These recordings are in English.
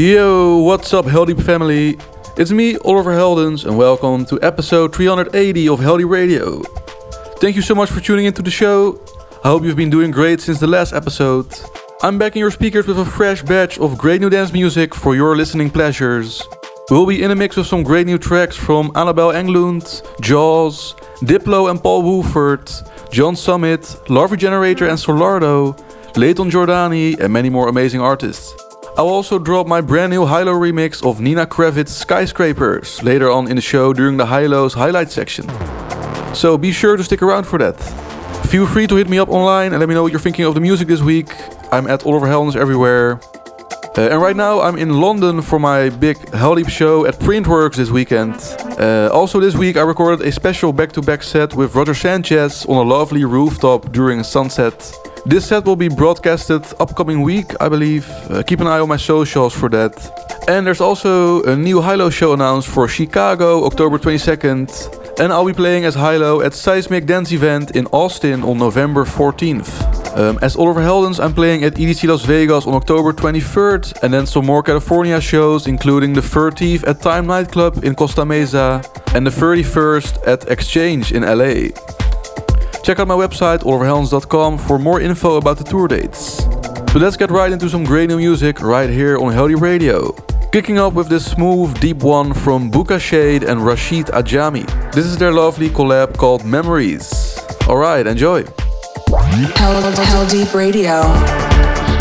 Yo, what's up, Heldeep family? It's me, Oliver Heldens, and welcome to episode 380 of Heldeep Radio. Thank you so much for tuning into the show. I hope you've been doing great since the last episode. I'm back in your speakers with a fresh batch of great new dance music for your listening pleasures. We'll be in a mix with some great new tracks from Anabel Englund, Jauz, Diplo and Paul Woolford, John Summit, Love Regenerator and Solardo, Layton Giordani, and many more amazing artists. I'll also drop my brand new HI-LO remix of Nina Kraviz Skyscrapers later on in the show during the HI-LO's highlight section. So be sure to stick around for that. Feel free to hit me up online and let me know what you're thinking of the music this week. I'm at Oliver Heldens everywhere. Uh, and right now I'm in London for my big Heldeep show at Printworks this weekend. Uh, also this week I recorded a special back-to-back set with Roger Sanchez on a lovely rooftop during sunset. This set will be broadcasted upcoming week, I believe. Uh, keep an eye on my socials for that. And there's also a new HI-LO show announced for Chicago, October 22nd. And I'll be playing as HI-LO at Seismic Dance Event in Austin on November 14th. Um, as Oliver Heldens, I'm playing at EDC Las Vegas on October 23rd, and then some more California shows, including the 30th at Time Nightclub in Costa Mesa and the 31st at Exchange in LA. Check out my website, oliverheldens.com, for more info about the tour dates. But let's get right into some great new music right here on Heldeep Radio. Kicking up with this smooth, deep one from Booka Shade and Rashid Ajami. This is their lovely collab called Memories. Alright, enjoy. Hell, Heldeep Radio.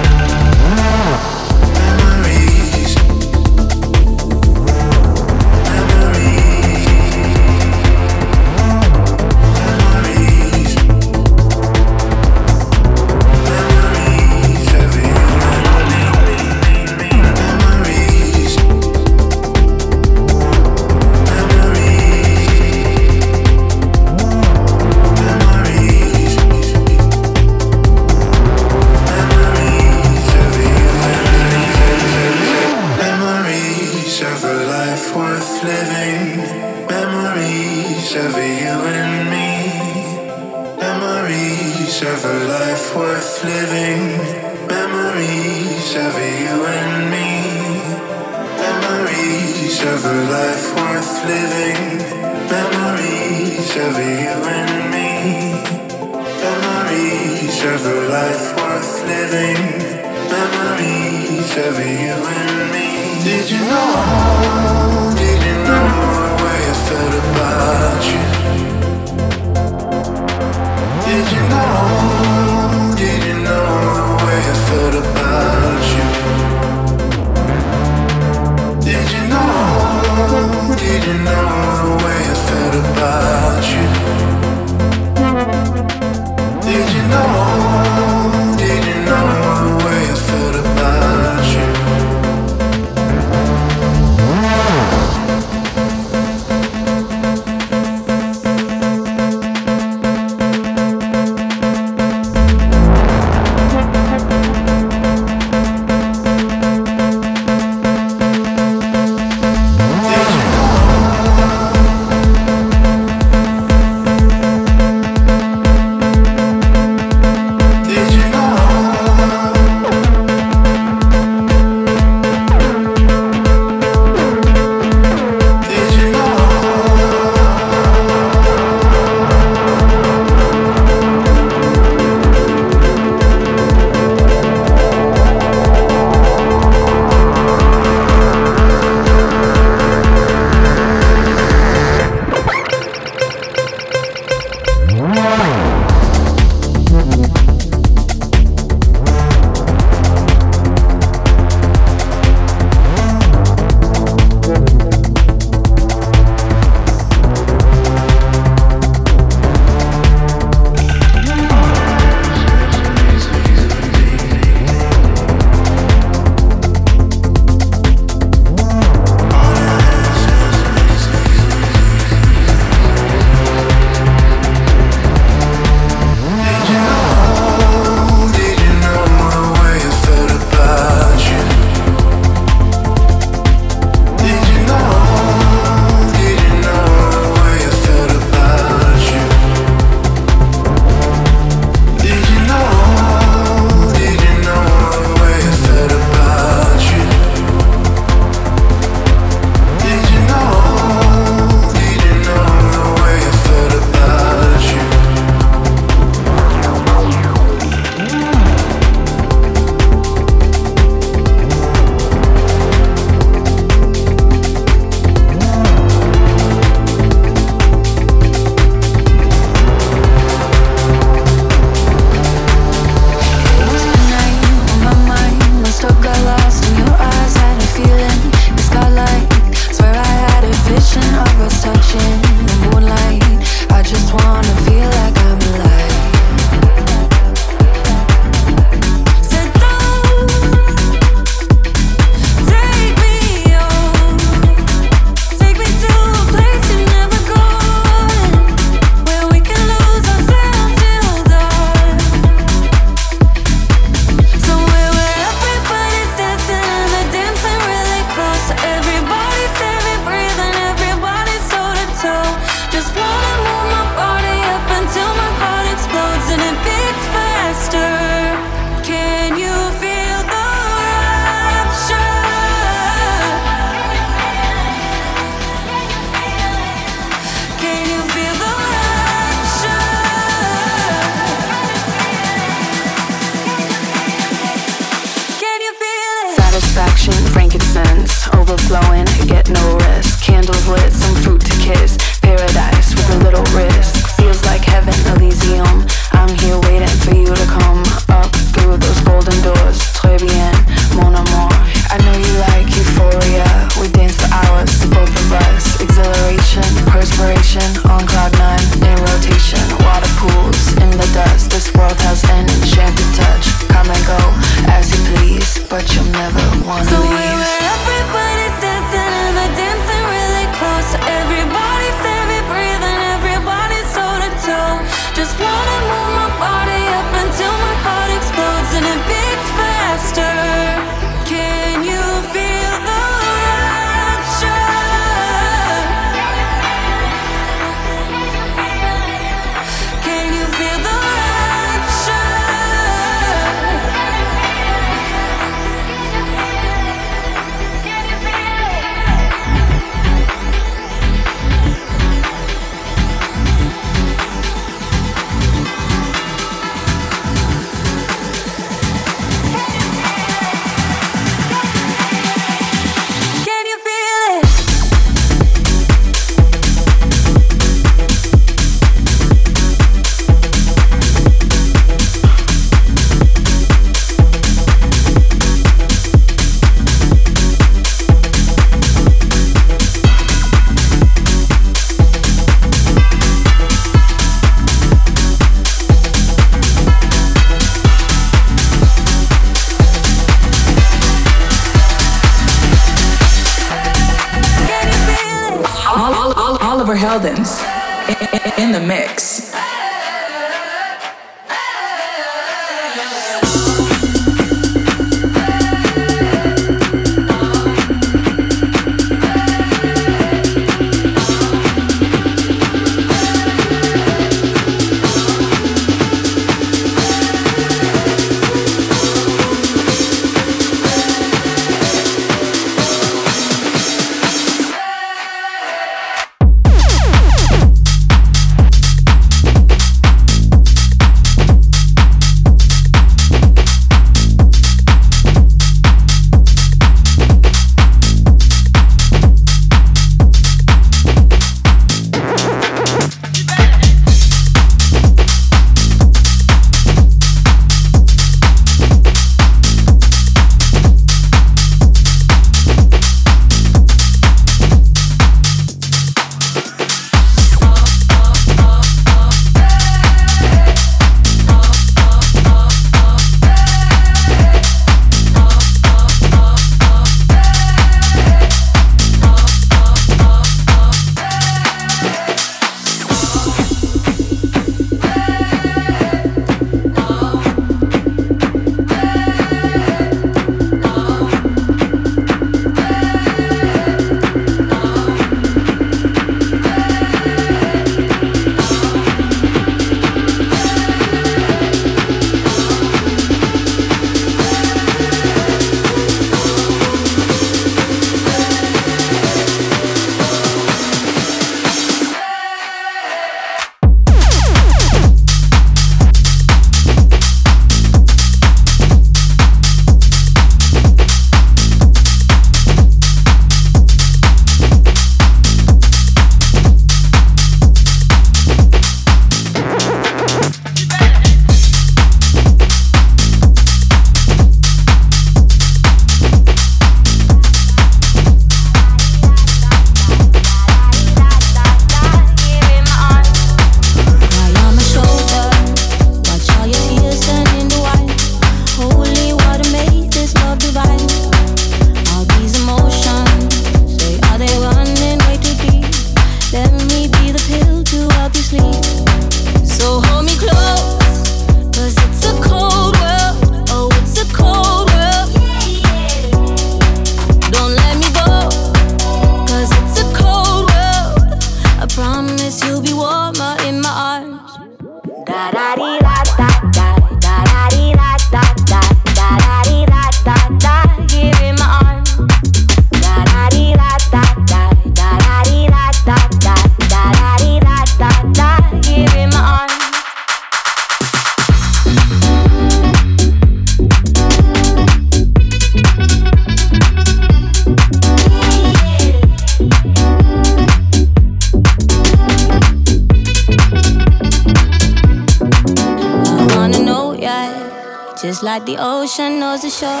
Just like the ocean knows the shore.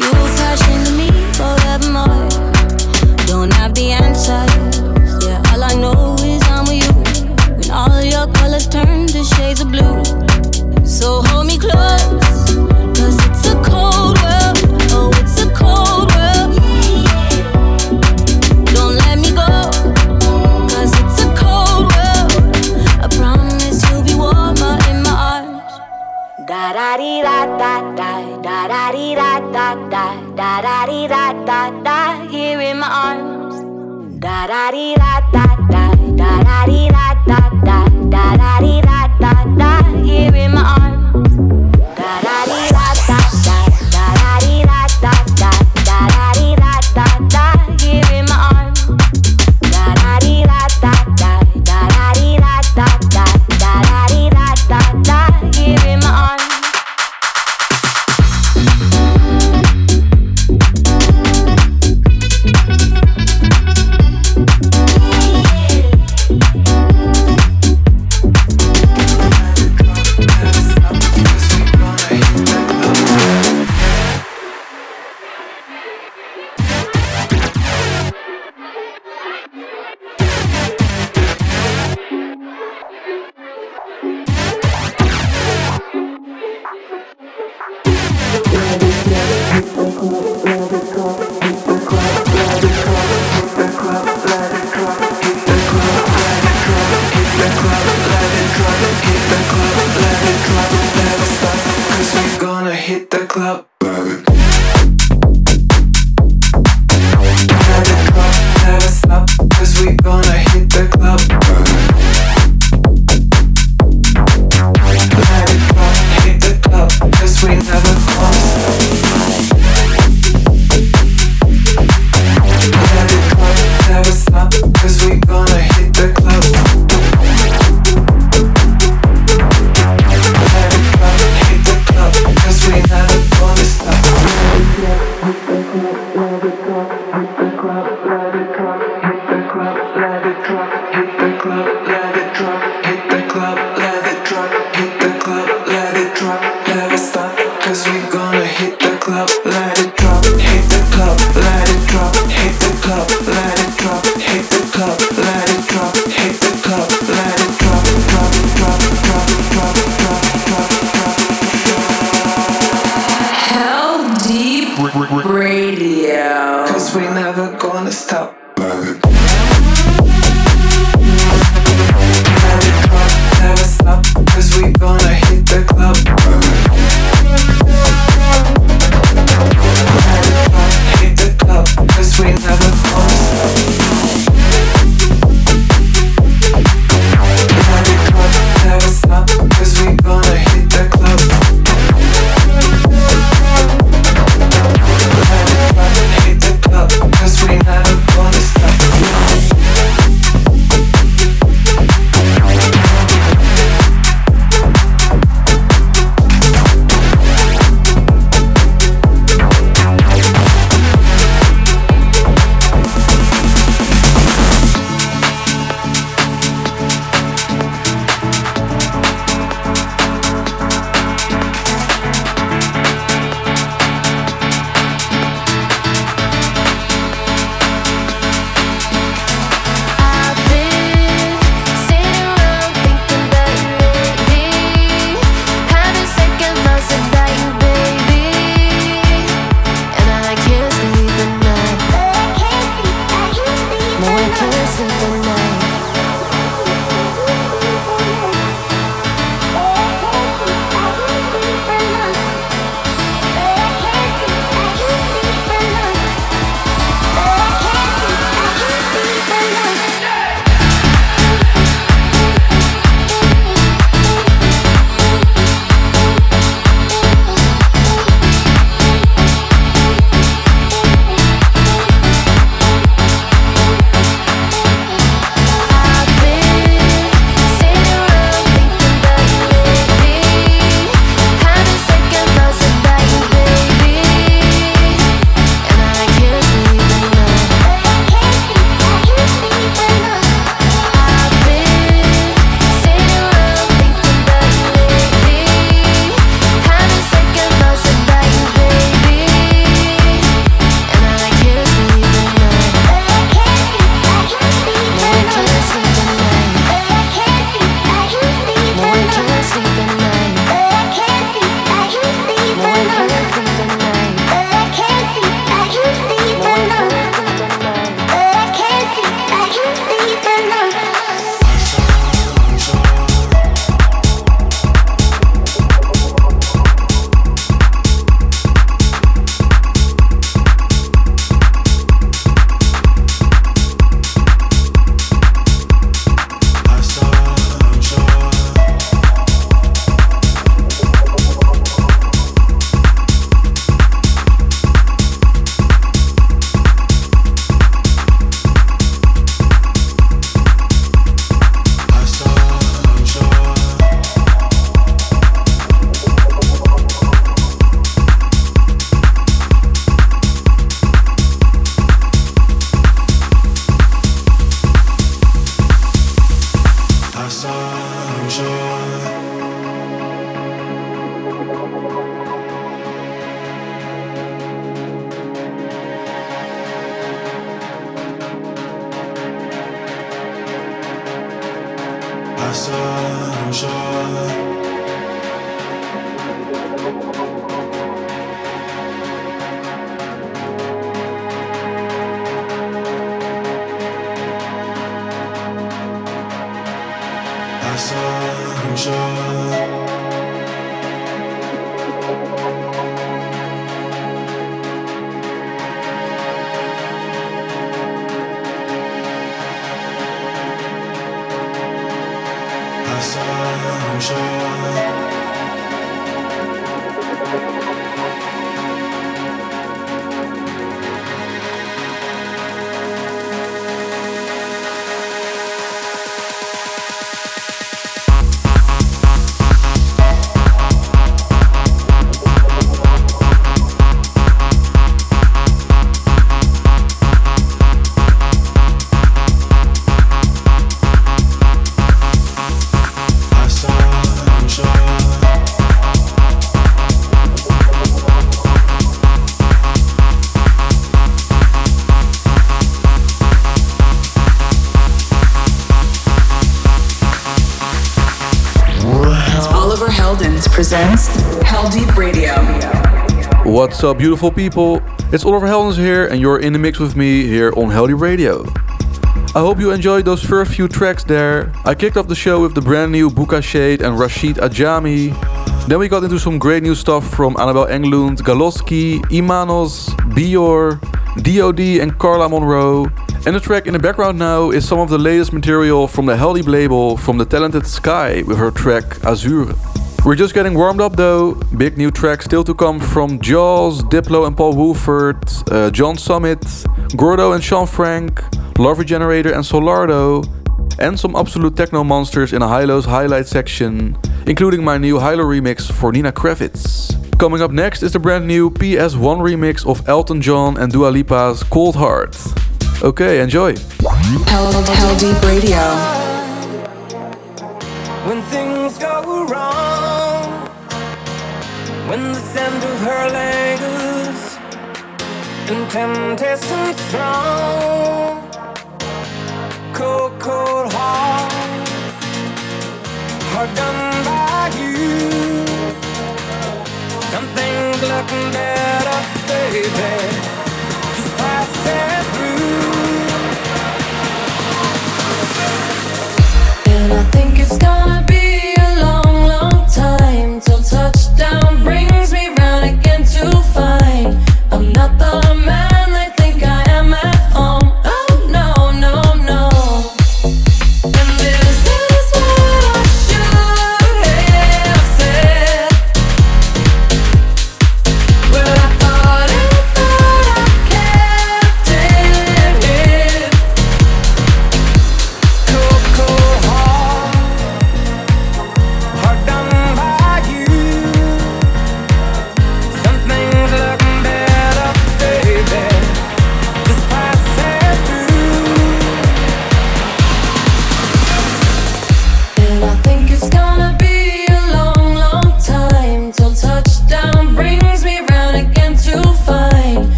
You crash into me forevermore. Don't have the answers. Yeah, all I know is I'm with you. When all your colors turn to shades of blue. So hold me close. da dee da da da here in my arms. Da da dee da da da da da dee da da da da da dee da da da here in my arms. Cause we gonna hit the club, light it Up, beautiful people? It's Oliver Heldens here, and you're in the mix with me here on Heldeep Radio. I hope you enjoyed those first few tracks there. I kicked off the show with the brand new Booka Shade and Rashid Ajami. Then we got into some great new stuff from Anabel Englund, Galoski, Imanos, Bior, DOD, and Carla Monroe. And the track in the background now is some of the latest material from the Deep label from the talented Sky with her track Azure. We're just getting warmed up though. Big new tracks still to come from Jauz, Diplo and Paul Woolford, uh, John Summit, Gordo and Sean Frank, Love Regenerator and Solardo, and some absolute techno monsters in a HI-LO's highlight section, including my new HI-LO remix for Nina Kraviz. Coming up next is the brand new PS1 remix of Elton John and Dua Lipa's Cold Heart. Okay, enjoy. Hell, Heldeep Radio. when things go wrong, when the scent of her lingers and temptation strong, cold, cold heart, hard done by you. Something's looking better, baby. Just pass it through. And I think it's gonna be not the man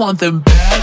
want them back.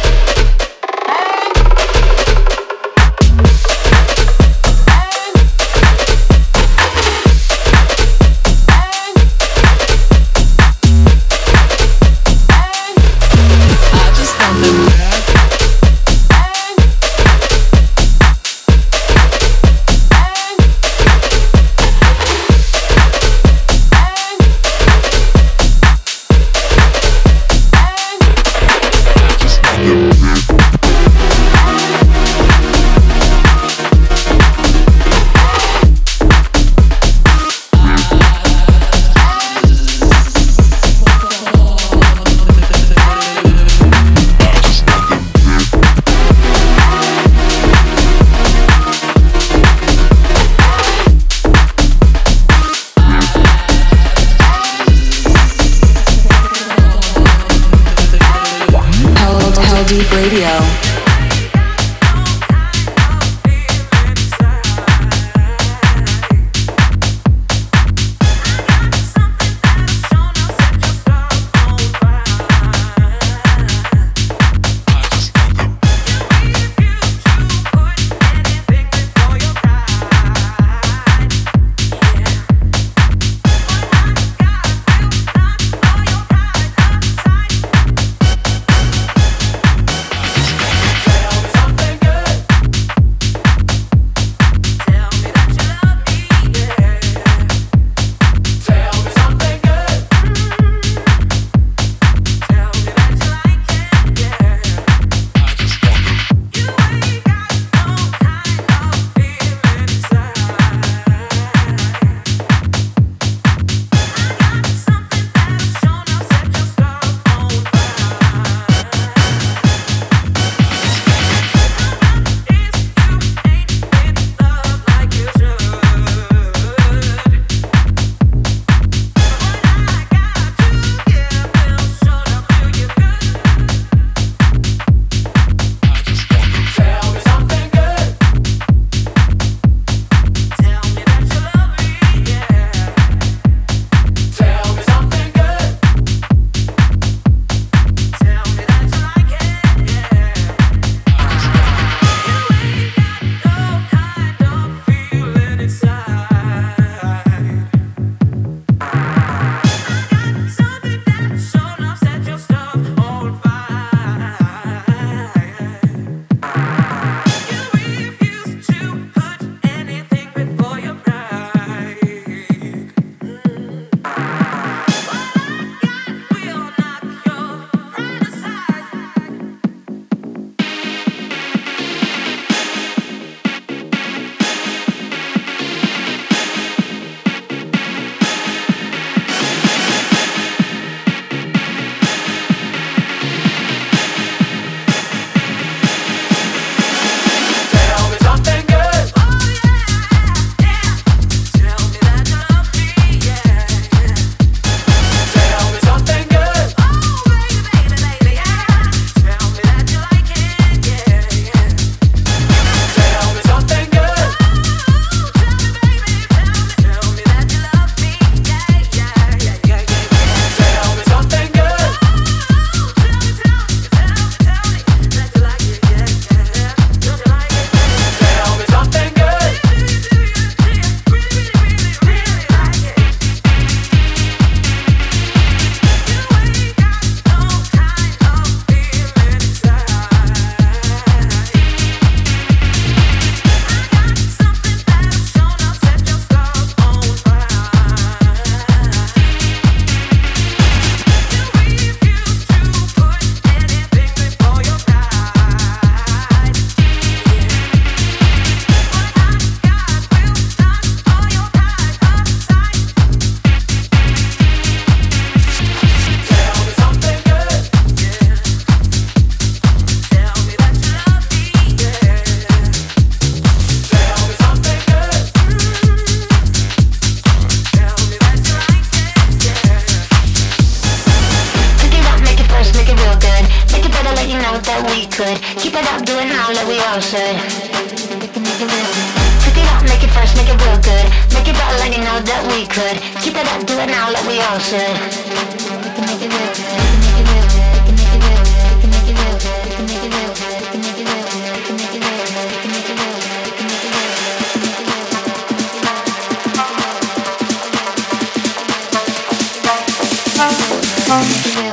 funky.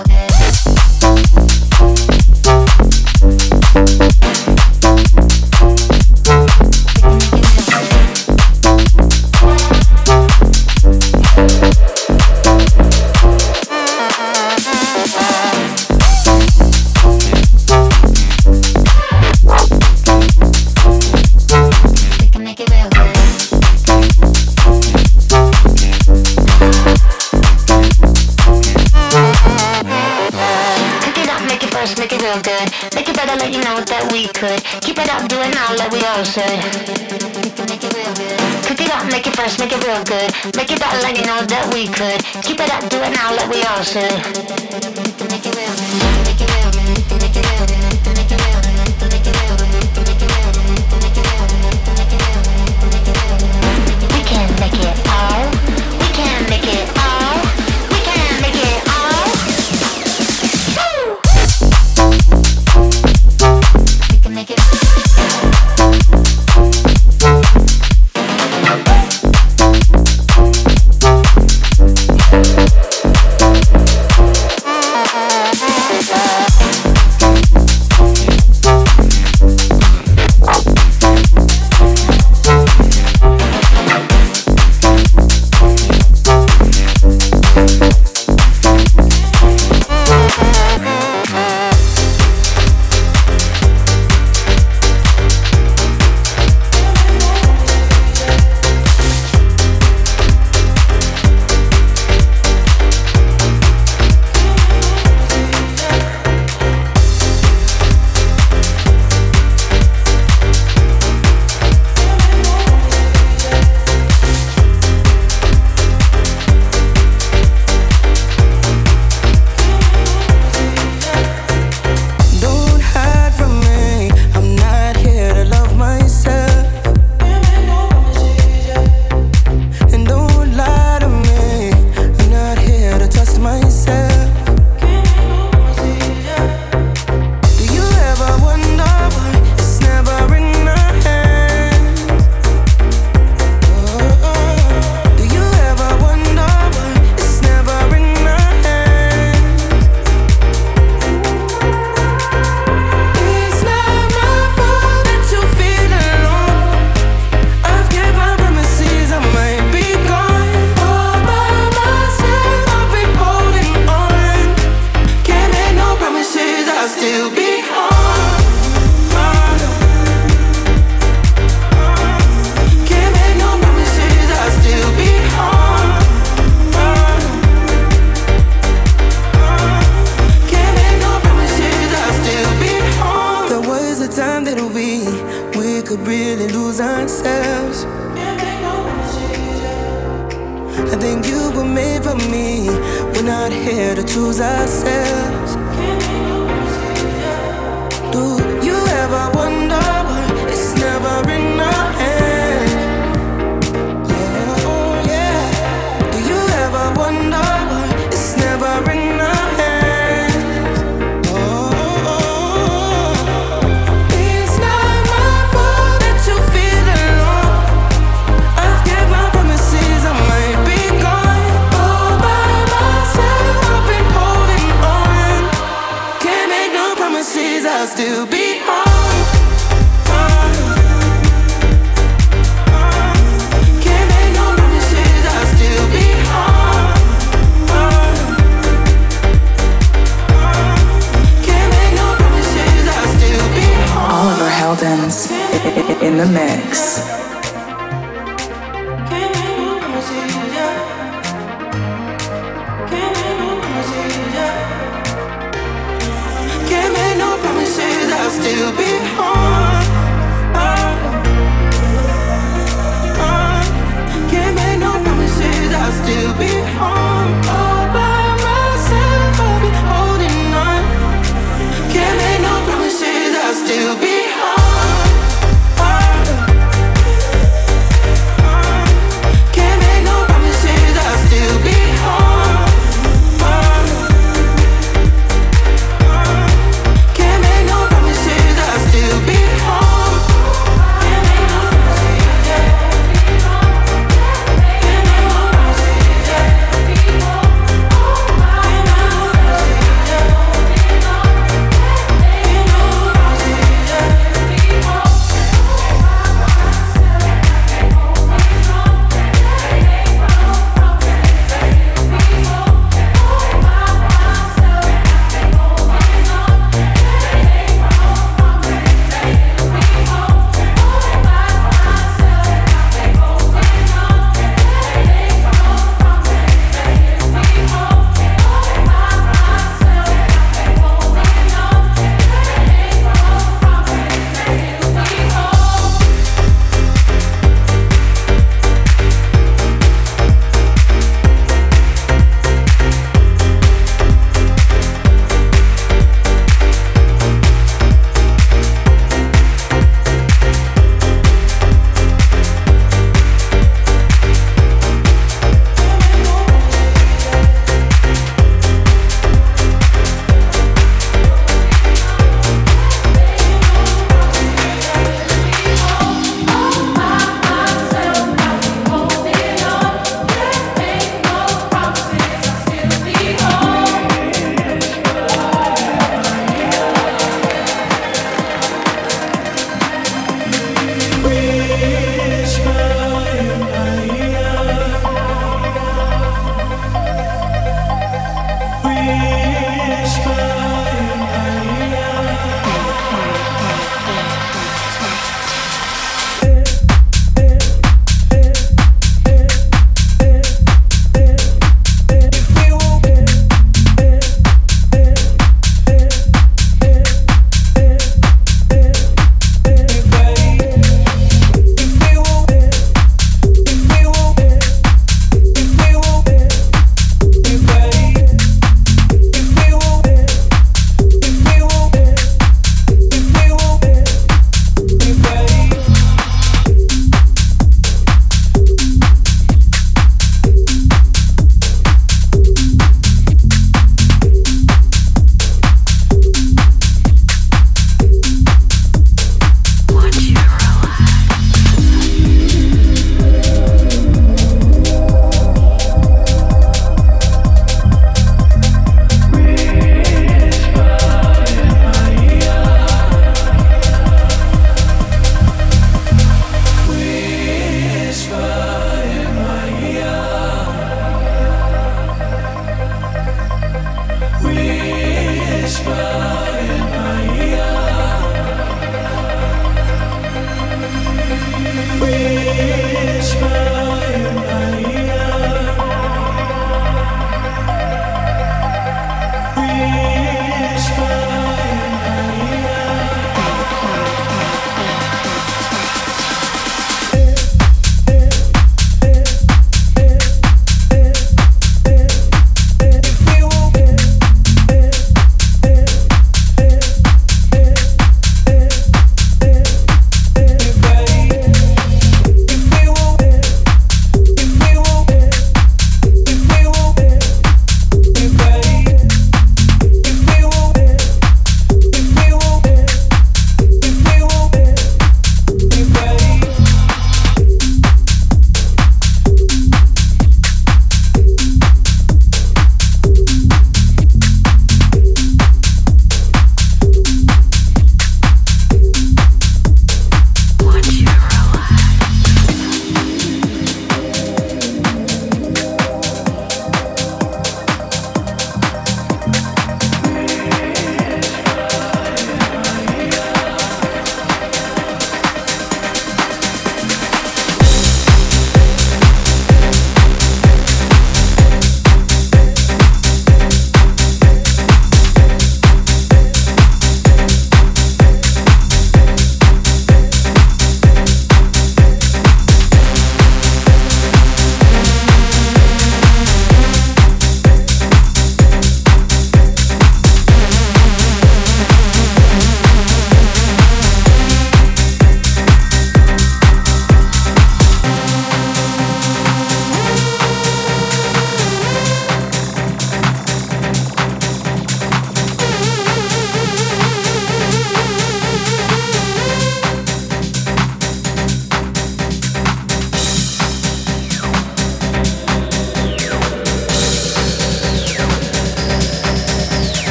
say. Make it real good. Cook it up, make it first, make it real good. Make it up let you know that we could. Keep it up, do it now let we all should.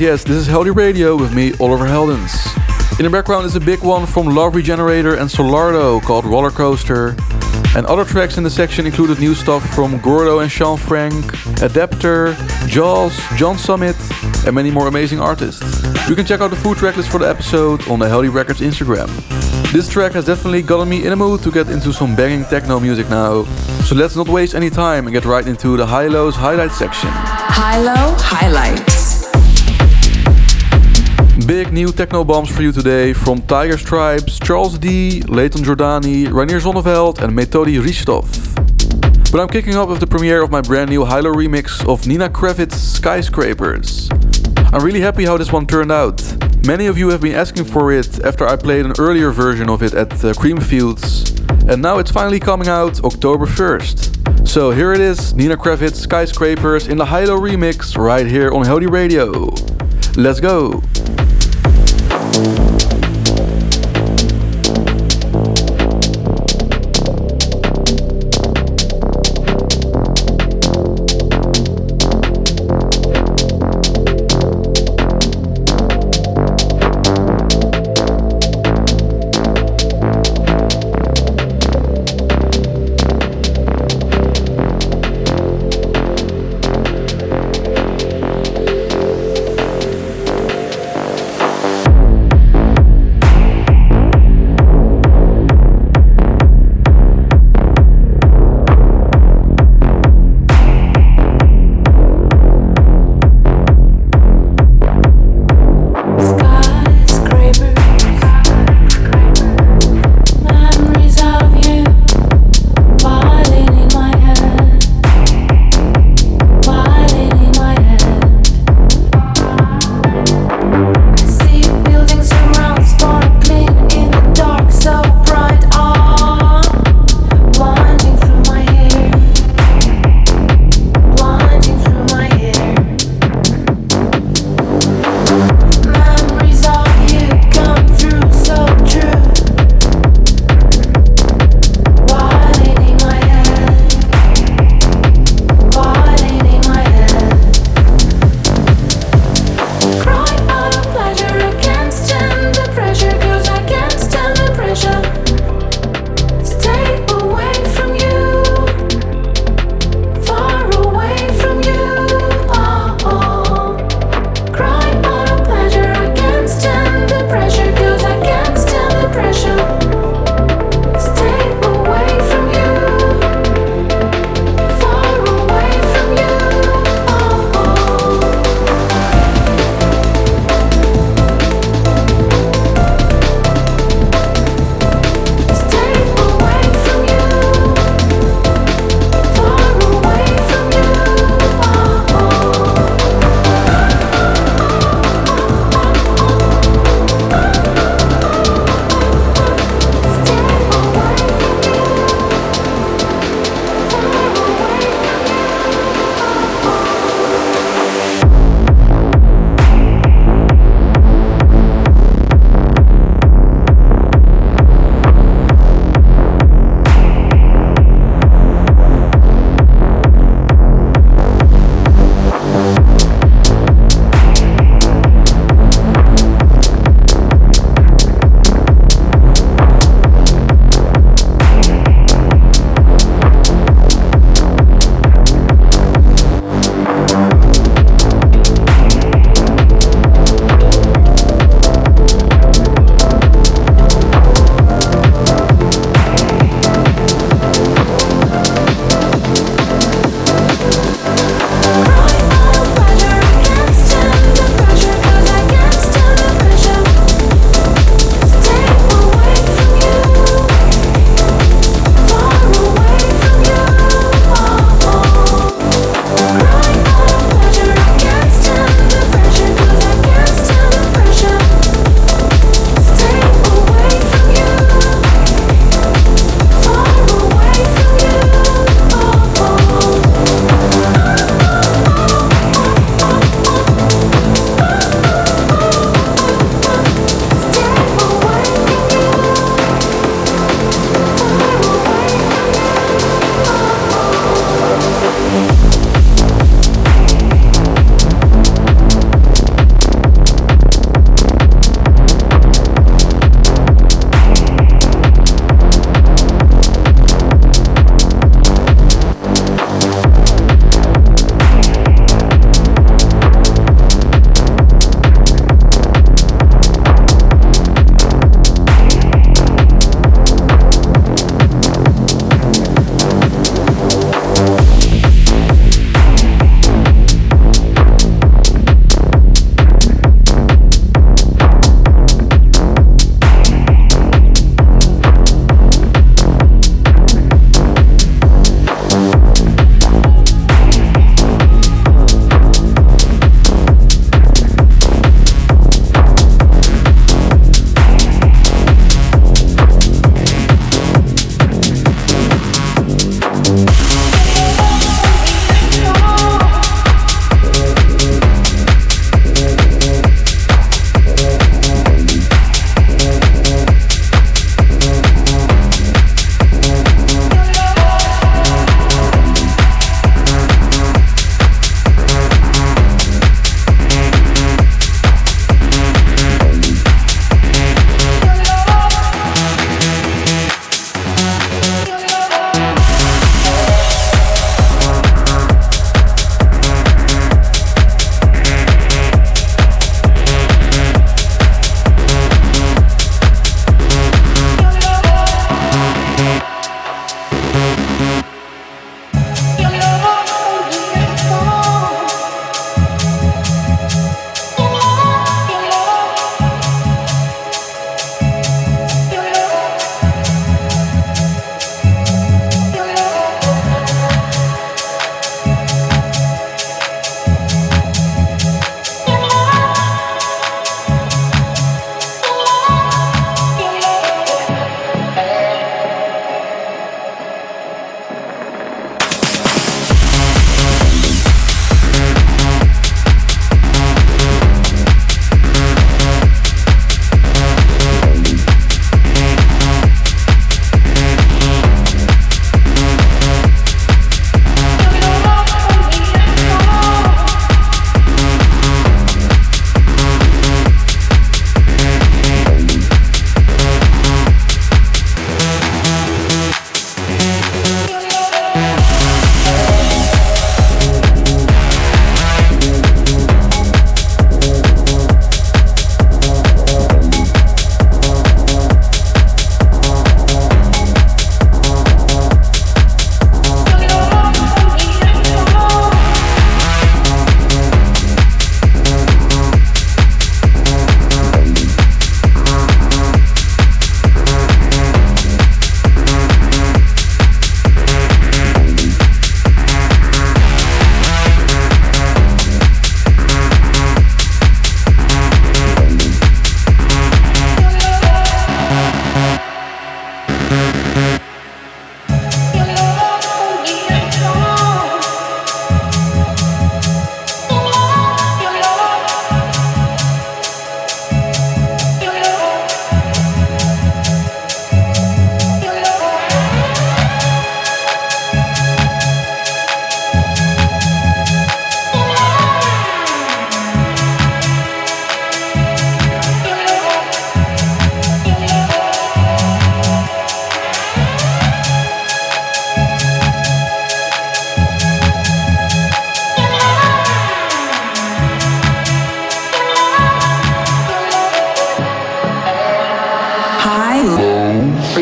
Yes, this is Heldeep Radio with me, Oliver Heldens. In the background is a big one from Love Regenerator and Solardo called Roller Coaster. And other tracks in the section included new stuff from Gordo and Sean Frank, Adapter, Jauz, John Summit, and many more amazing artists. You can check out the full track list for the episode on the Heldeep Records Instagram. This track has definitely gotten me in a mood to get into some banging techno music now. So let's not waste any time and get right into the HI-LO's highlight section. HI-LO highlights. Big new techno bombs for you today from Tiger Stripes, Charles D, Layton Giordani, Reinier Zonneveld, and Metodi Ristov. But I'm kicking off with the premiere of my brand new HI-LO remix of Nina Kraviz Skyscrapers. I'm really happy how this one turned out. Many of you have been asking for it after I played an earlier version of it at uh, Creamfields, and now it's finally coming out October 1st. So here it is, Nina Kraviz Skyscrapers in the HI-LO remix right here on Heldeep Radio. Let's go! Thank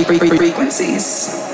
frequencies.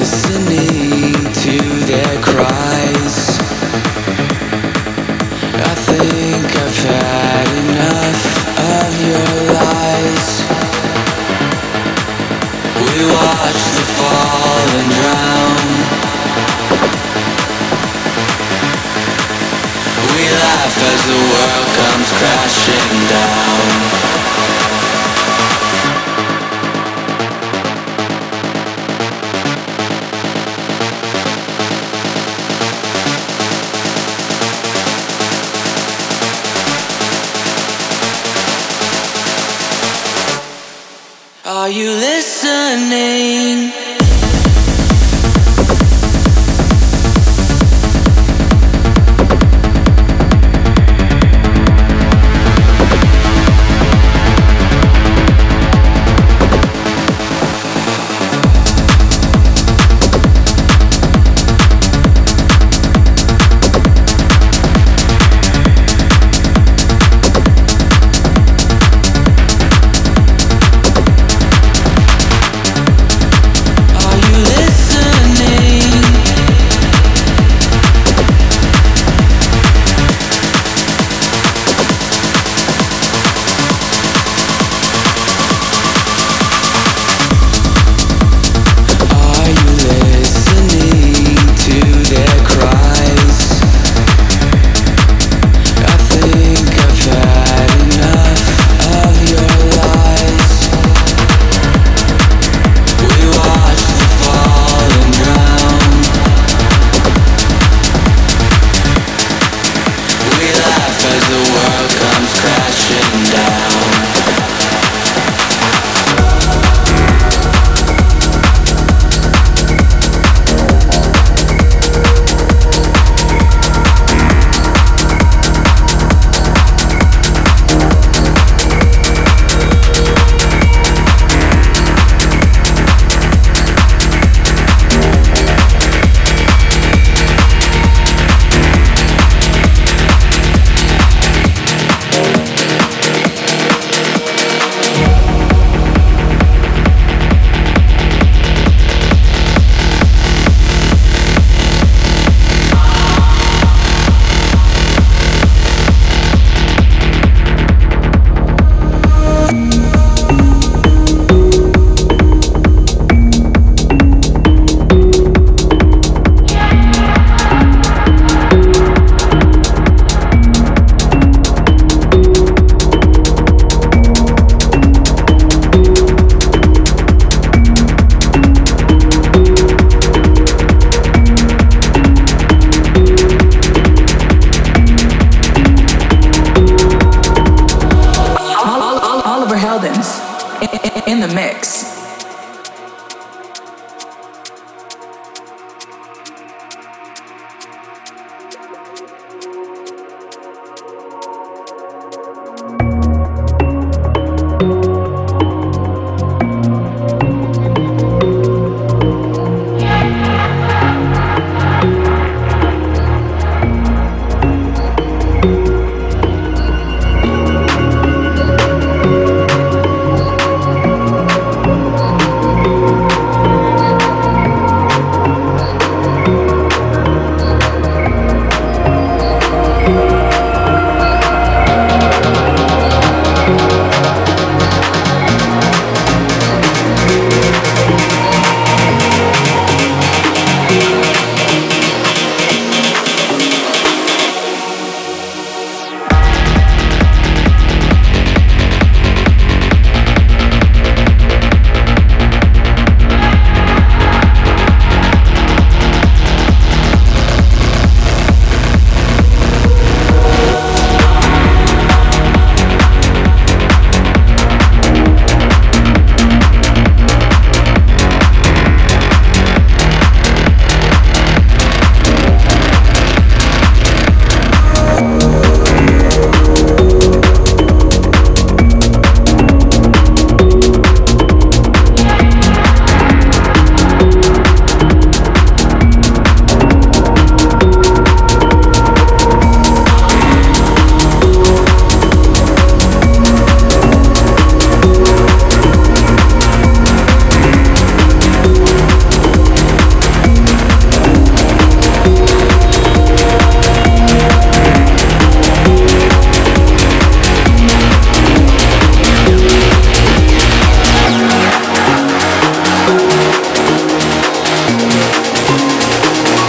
listening.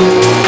you.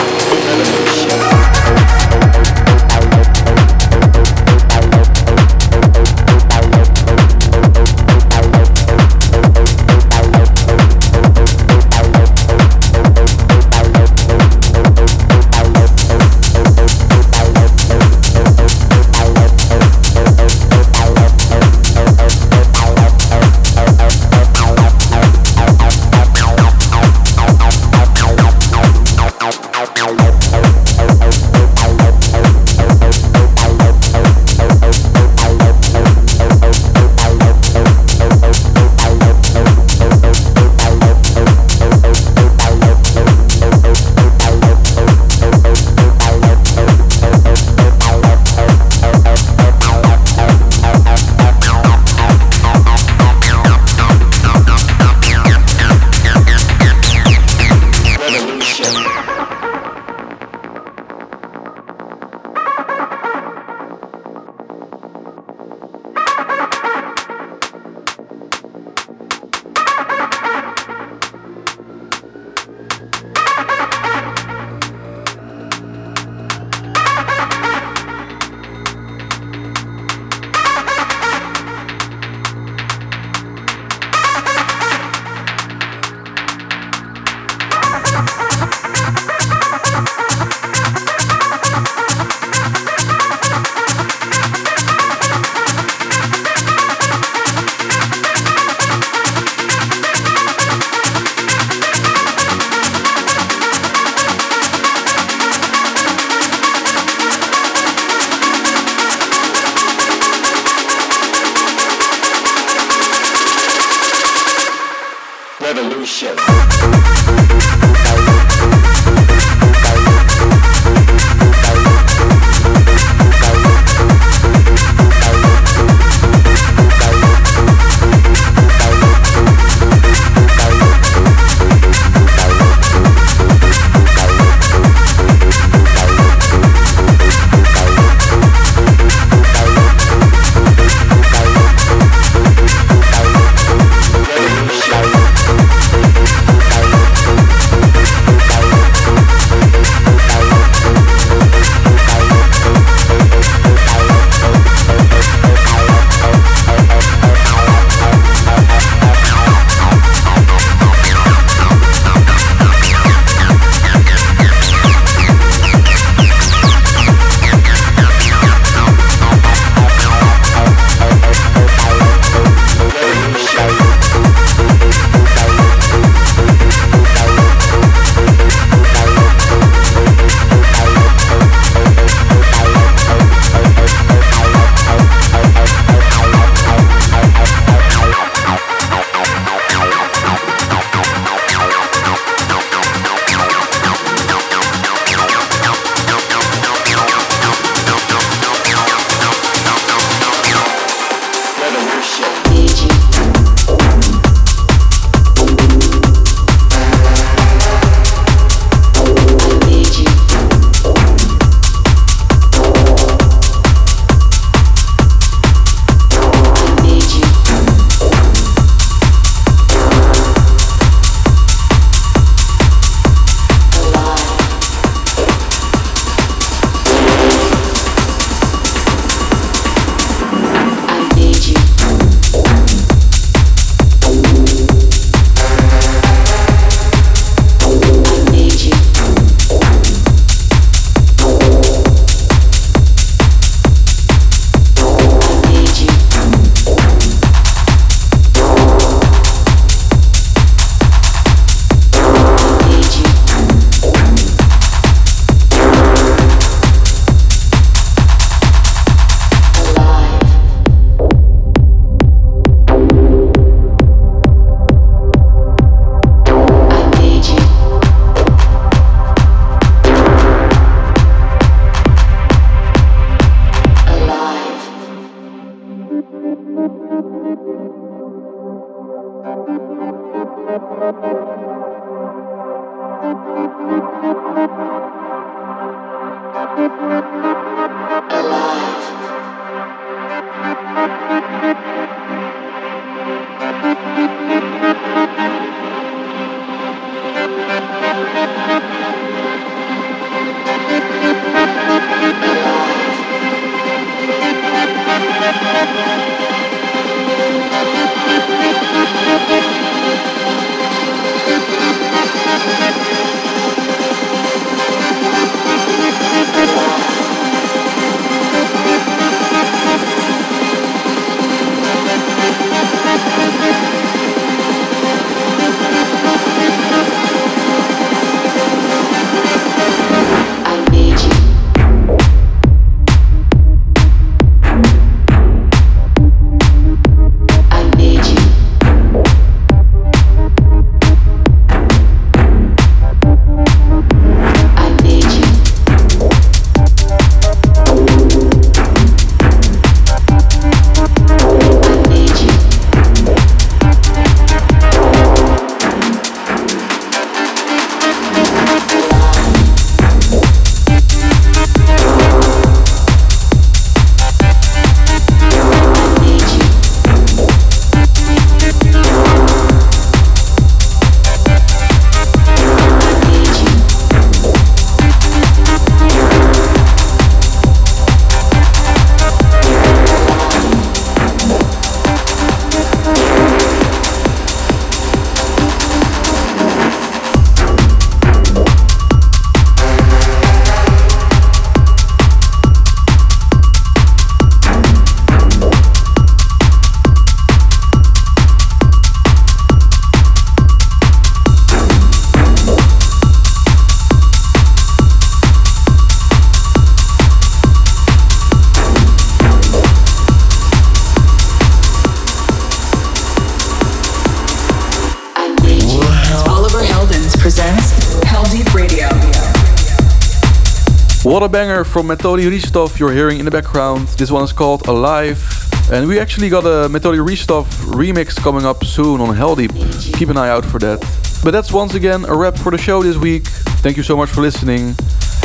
What a banger from Metodi Ristov you're hearing in the background. This one is called Alive. And we actually got a Metodi Ristov remix coming up soon on Heldeep. Keep an eye out for that. But that's once again a wrap for the show this week. Thank you so much for listening.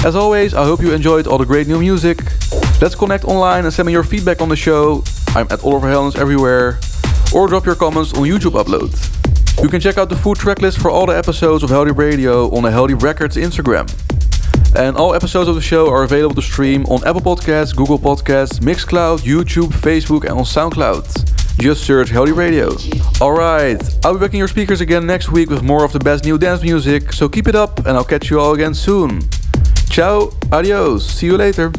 As always, I hope you enjoyed all the great new music. Let's connect online and send me your feedback on the show. I'm at Oliver Heldens everywhere. Or drop your comments on YouTube upload. You can check out the full tracklist for all the episodes of Heldeep Radio on the Heldeep Records Instagram. And all episodes of the show are available to stream on Apple Podcasts, Google Podcasts, Mixcloud, YouTube, Facebook, and on SoundCloud. Just search Heldeep Radio. Alright, I'll be back in your speakers again next week with more of the best new dance music, so keep it up and I'll catch you all again soon. Ciao, adios, see you later.